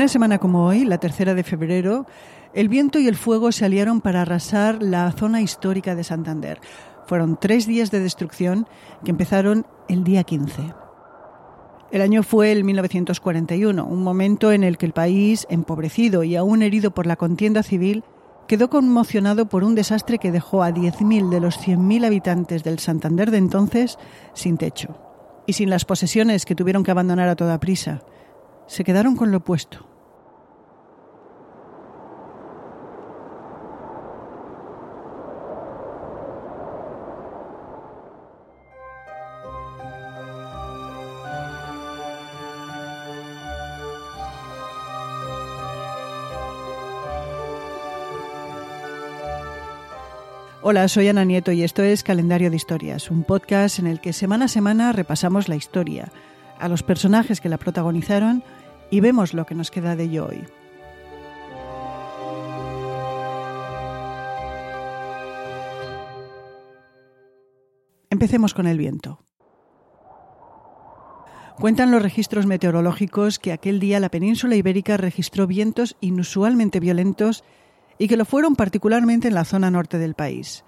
Una semana como hoy, la tercera de febrero, el viento y el fuego se aliaron para arrasar la zona histórica de Santander. Fueron tres días de destrucción que empezaron el día 15. El año fue el 1941, un momento en el que el país, empobrecido y aún herido por la contienda civil, quedó conmocionado por un desastre que dejó a 10.000 de los 100.000 habitantes del Santander de entonces sin techo y sin las posesiones que tuvieron que abandonar a toda prisa. Se quedaron con lo opuesto Hola, soy Ana Nieto y esto es Calendario de Historias, un podcast en el que semana a semana repasamos la historia, a los personajes que la protagonizaron y vemos lo que nos queda de ello hoy. Empecemos con el viento. Cuentan los registros meteorológicos que aquel día la península ibérica registró vientos inusualmente violentos y que lo fueron particularmente en la zona norte del país.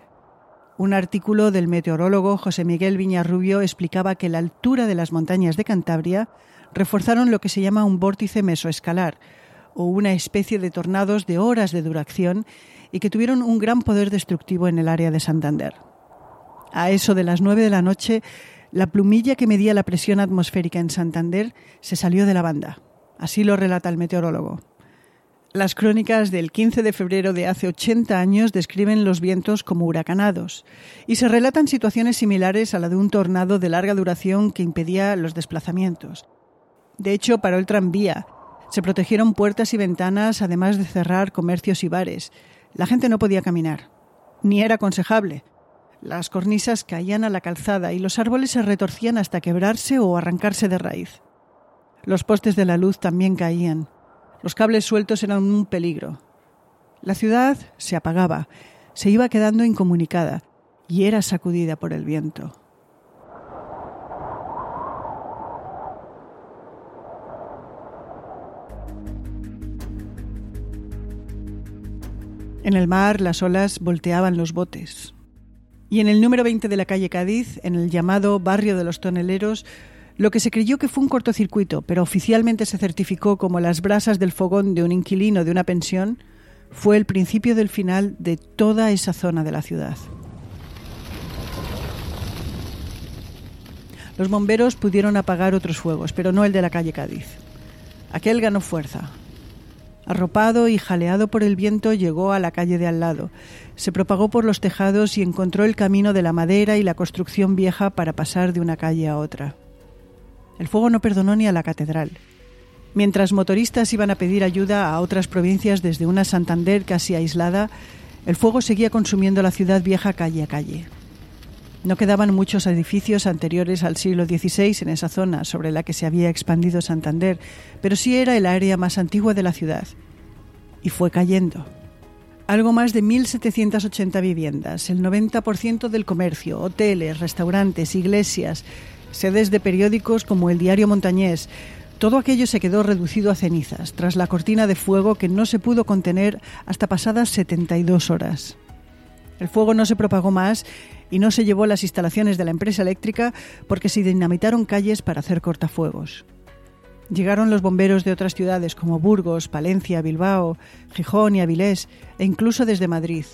Un artículo del meteorólogo José Miguel Viñarrubio explicaba que la altura de las montañas de Cantabria reforzaron lo que se llama un vórtice mesoescalar, o una especie de tornados de horas de duración y que tuvieron un gran poder destructivo en el área de Santander. A eso de las nueve de la noche, la plumilla que medía la presión atmosférica en Santander se salió de la banda. Así lo relata el meteorólogo. Las crónicas del 15 de febrero de hace 80 años describen los vientos como huracanados y se relatan situaciones similares a la de un tornado de larga duración que impedía los desplazamientos. De hecho, paró el tranvía. Se protegieron puertas y ventanas, además de cerrar comercios y bares. La gente no podía caminar. Ni era aconsejable. Las cornisas caían a la calzada y los árboles se retorcían hasta quebrarse o arrancarse de raíz. Los postes de la luz también caían. Los cables sueltos eran un peligro. La ciudad se apagaba, se iba quedando incomunicada y era sacudida por el viento. En el mar las olas volteaban los botes. Y en el número 20 de la calle Cádiz, en el llamado barrio de los toneleros, lo que se creyó que fue un cortocircuito, pero oficialmente se certificó como las brasas del fogón de un inquilino de una pensión, fue el principio del final de toda esa zona de la ciudad. Los bomberos pudieron apagar otros fuegos, pero no el de la calle Cádiz. Aquel ganó fuerza. Arropado y jaleado por el viento, llegó a la calle de al lado. Se propagó por los tejados y encontró el camino de la madera y la construcción vieja para pasar de una calle a otra. El fuego no perdonó ni a la catedral. Mientras motoristas iban a pedir ayuda a otras provincias desde una Santander casi aislada, el fuego seguía consumiendo la ciudad vieja calle a calle. No quedaban muchos edificios anteriores al siglo XVI en esa zona sobre la que se había expandido Santander, pero sí era el área más antigua de la ciudad. Y fue cayendo. Algo más de 1.780 viviendas, el 90% del comercio, hoteles, restaurantes, iglesias, sedes de periódicos como el Diario Montañés. Todo aquello se quedó reducido a cenizas tras la cortina de fuego que no se pudo contener hasta pasadas 72 horas. El fuego no se propagó más y no se llevó las instalaciones de la empresa eléctrica porque se dinamitaron calles para hacer cortafuegos. Llegaron los bomberos de otras ciudades como Burgos, Palencia, Bilbao, Gijón y Avilés e incluso desde Madrid.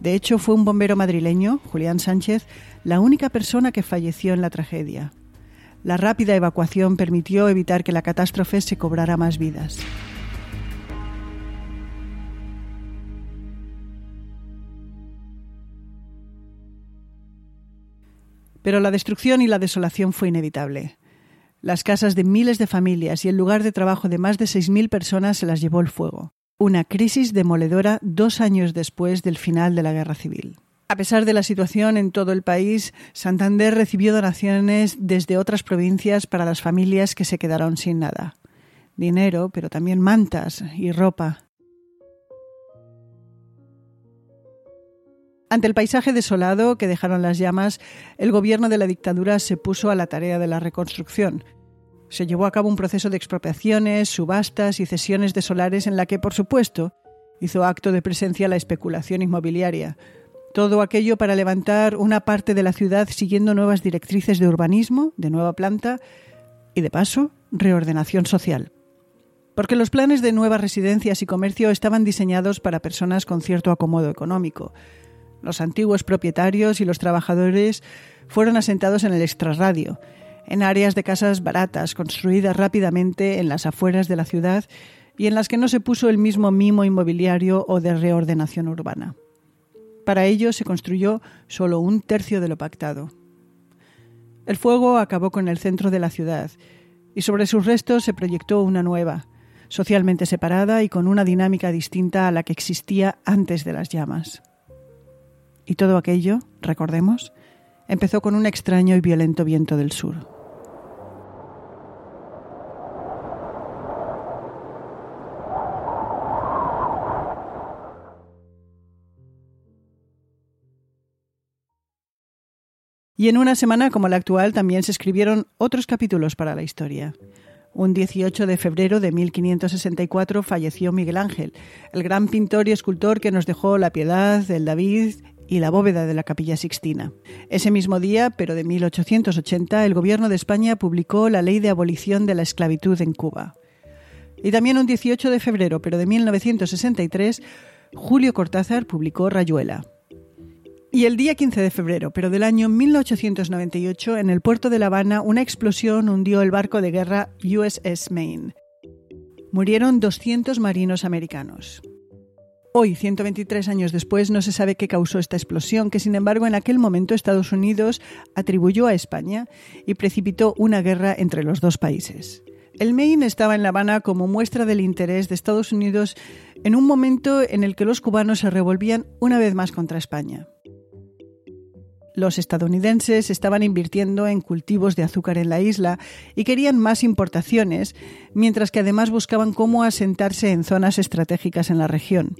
De hecho, fue un bombero madrileño, Julián Sánchez, la única persona que falleció en la tragedia. La rápida evacuación permitió evitar que la catástrofe se cobrara más vidas. Pero la destrucción y la desolación fue inevitable. Las casas de miles de familias y el lugar de trabajo de más de 6.000 personas se las llevó el fuego una crisis demoledora dos años después del final de la Guerra Civil. A pesar de la situación en todo el país, Santander recibió donaciones desde otras provincias para las familias que se quedaron sin nada. Dinero, pero también mantas y ropa. Ante el paisaje desolado que dejaron las llamas, el gobierno de la dictadura se puso a la tarea de la reconstrucción, Se llevó a cabo un proceso de expropiaciones, subastas y cesiones de solares en la que, por supuesto, hizo acto de presencia la especulación inmobiliaria. Todo aquello para levantar una parte de la ciudad siguiendo nuevas directrices de urbanismo, de nueva planta y, de paso, reordenación social. Porque los planes de nuevas residencias y comercio estaban diseñados para personas con cierto acomodo económico. Los antiguos propietarios y los trabajadores fueron asentados en el extrarradio, en áreas de casas baratas construidas rápidamente en las afueras de la ciudad y en las que no se puso el mismo mimo inmobiliario o de reordenación urbana. Para ello se construyó solo un tercio de lo pactado. El fuego acabó con el centro de la ciudad y sobre sus restos se proyectó una nueva, socialmente separada y con una dinámica distinta a la que existía antes de las llamas. Y todo aquello, recordemos, empezó con un extraño y violento viento del sur. Y en una semana como la actual también se escribieron otros capítulos para la historia. Un 18 de febrero de 1564 falleció Miguel Ángel, el gran pintor y escultor que nos dejó la Piedad, el David y la bóveda de la Capilla Sixtina. Ese mismo día, pero de 1880, el gobierno de España publicó la ley de abolición de la esclavitud en Cuba. Y también un 18 de febrero, pero de 1963, Julio Cortázar publicó Rayuela. Y el día 15 de febrero, pero del año 1898, en el puerto de La Habana, una explosión hundió el barco de guerra USS Maine. Murieron 200 marinos americanos. Hoy, 123 años después, no se sabe qué causó esta explosión, que sin embargo en aquel momento Estados Unidos atribuyó a España y precipitó una guerra entre los dos países. El Maine estaba en La Habana como muestra del interés de Estados Unidos en un momento en el que los cubanos se revolvían una vez más contra España. Los estadounidenses estaban invirtiendo en cultivos de azúcar en la isla y querían más importaciones, mientras que además buscaban cómo asentarse en zonas estratégicas en la región.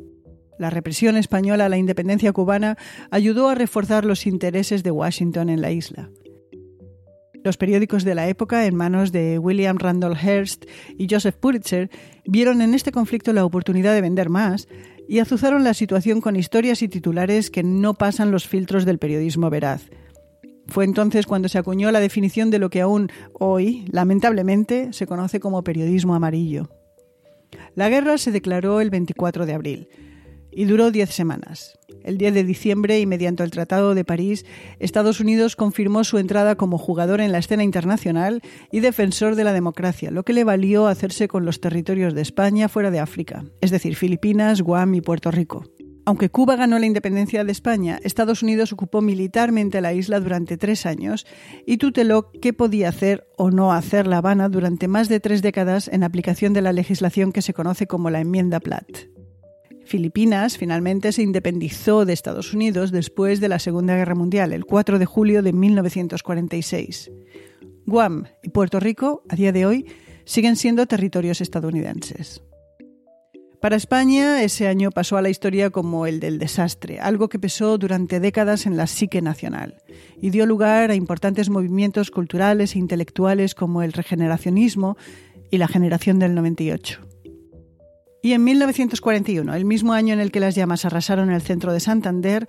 La represión española a la independencia cubana ayudó a reforzar los intereses de Washington en la isla. Los periódicos de la época, en manos de William Randolph Hearst y Joseph Pulitzer, vieron en este conflicto la oportunidad de vender más, y azuzaron la situación con historias y titulares que no pasan los filtros del periodismo veraz. Fue entonces cuando se acuñó la definición de lo que aún hoy, lamentablemente, se conoce como periodismo amarillo. La guerra se declaró el 24 de abril y duró diez semanas. El 10 de diciembre y mediante el Tratado de París, Estados Unidos confirmó su entrada como jugador en la escena internacional y defensor de la democracia, lo que le valió hacerse con los territorios de España fuera de África, es decir, Filipinas, Guam y Puerto Rico. Aunque Cuba ganó la independencia de España, Estados Unidos ocupó militarmente la isla durante tres años y tuteló qué podía hacer o no hacer La Habana durante más de tres décadas en aplicación de la legislación que se conoce como la Enmienda Platt. Filipinas finalmente se independizó de Estados Unidos después de la Segunda Guerra Mundial, el 4 de julio de 1946. Guam y Puerto Rico, a día de hoy, siguen siendo territorios estadounidenses. Para España, ese año pasó a la historia como el del desastre, algo que pesó durante décadas en la psique nacional y dio lugar a importantes movimientos culturales e intelectuales como el regeneracionismo y la generación del 98. Y en 1941, el mismo año en el que las llamas arrasaron el centro de Santander,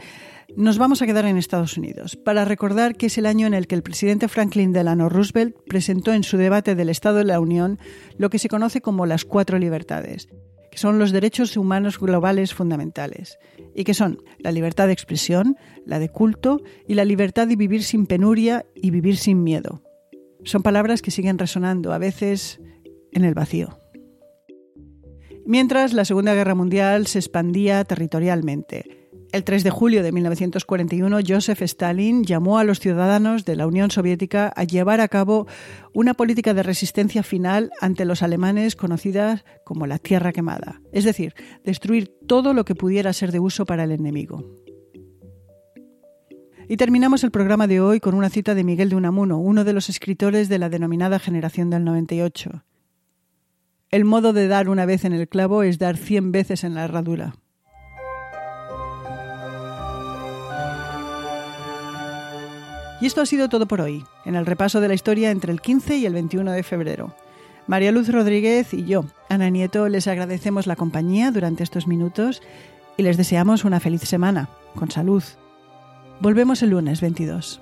nos vamos a quedar en Estados Unidos para recordar que es el año en el que el presidente Franklin Delano Roosevelt presentó en su debate del Estado de la Unión lo que se conoce como las cuatro libertades, que son los derechos humanos globales fundamentales, y que son la libertad de expresión, la de culto y la libertad de vivir sin penuria y vivir sin miedo. Son palabras que siguen resonando, a veces en el vacío mientras la Segunda Guerra Mundial se expandía territorialmente. El 3 de julio de 1941, Joseph Stalin llamó a los ciudadanos de la Unión Soviética a llevar a cabo una política de resistencia final ante los alemanes conocida como la Tierra Quemada, es decir, destruir todo lo que pudiera ser de uso para el enemigo. Y terminamos el programa de hoy con una cita de Miguel de Unamuno, uno de los escritores de la denominada generación del 98. El modo de dar una vez en el clavo es dar cien veces en la herradura. Y esto ha sido todo por hoy, en el repaso de la historia entre el 15 y el 21 de febrero. María Luz Rodríguez y yo, Ana Nieto, les agradecemos la compañía durante estos minutos y les deseamos una feliz semana, con salud. Volvemos el lunes 22.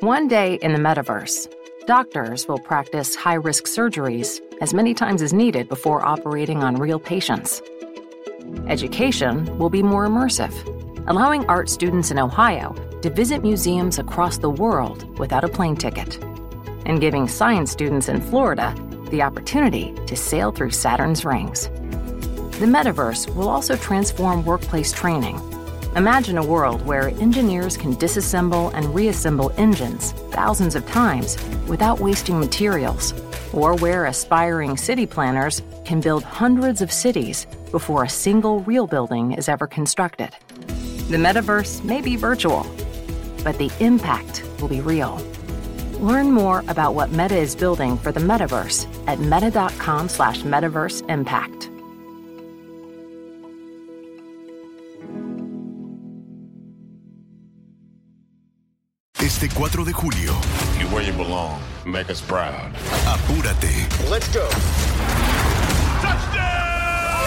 One day in the metaverse, doctors will practice high risk surgeries as many times as needed before operating on real patients. Education will be more immersive, allowing art students in Ohio to visit museums across the world without a plane ticket, and giving science students in Florida the opportunity to sail through Saturn's rings. The metaverse will also transform workplace training Imagine a world where engineers can disassemble and reassemble engines thousands of times without wasting materials, or where aspiring city planners can build hundreds of cities before a single real building is ever constructed. The metaverse may be virtual, but the impact will be real. Learn more about what Meta is building for the metaverse at meta.com slash metaverse impact. Este 4 de julio. You're where you belong. Make us proud. Apúrate. Let's go.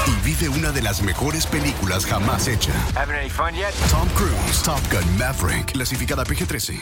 Y vive una de las mejores películas jamás hecha. Having any fun yet? Tom Cruise, Top Gun Maverick, clasificada PG-13.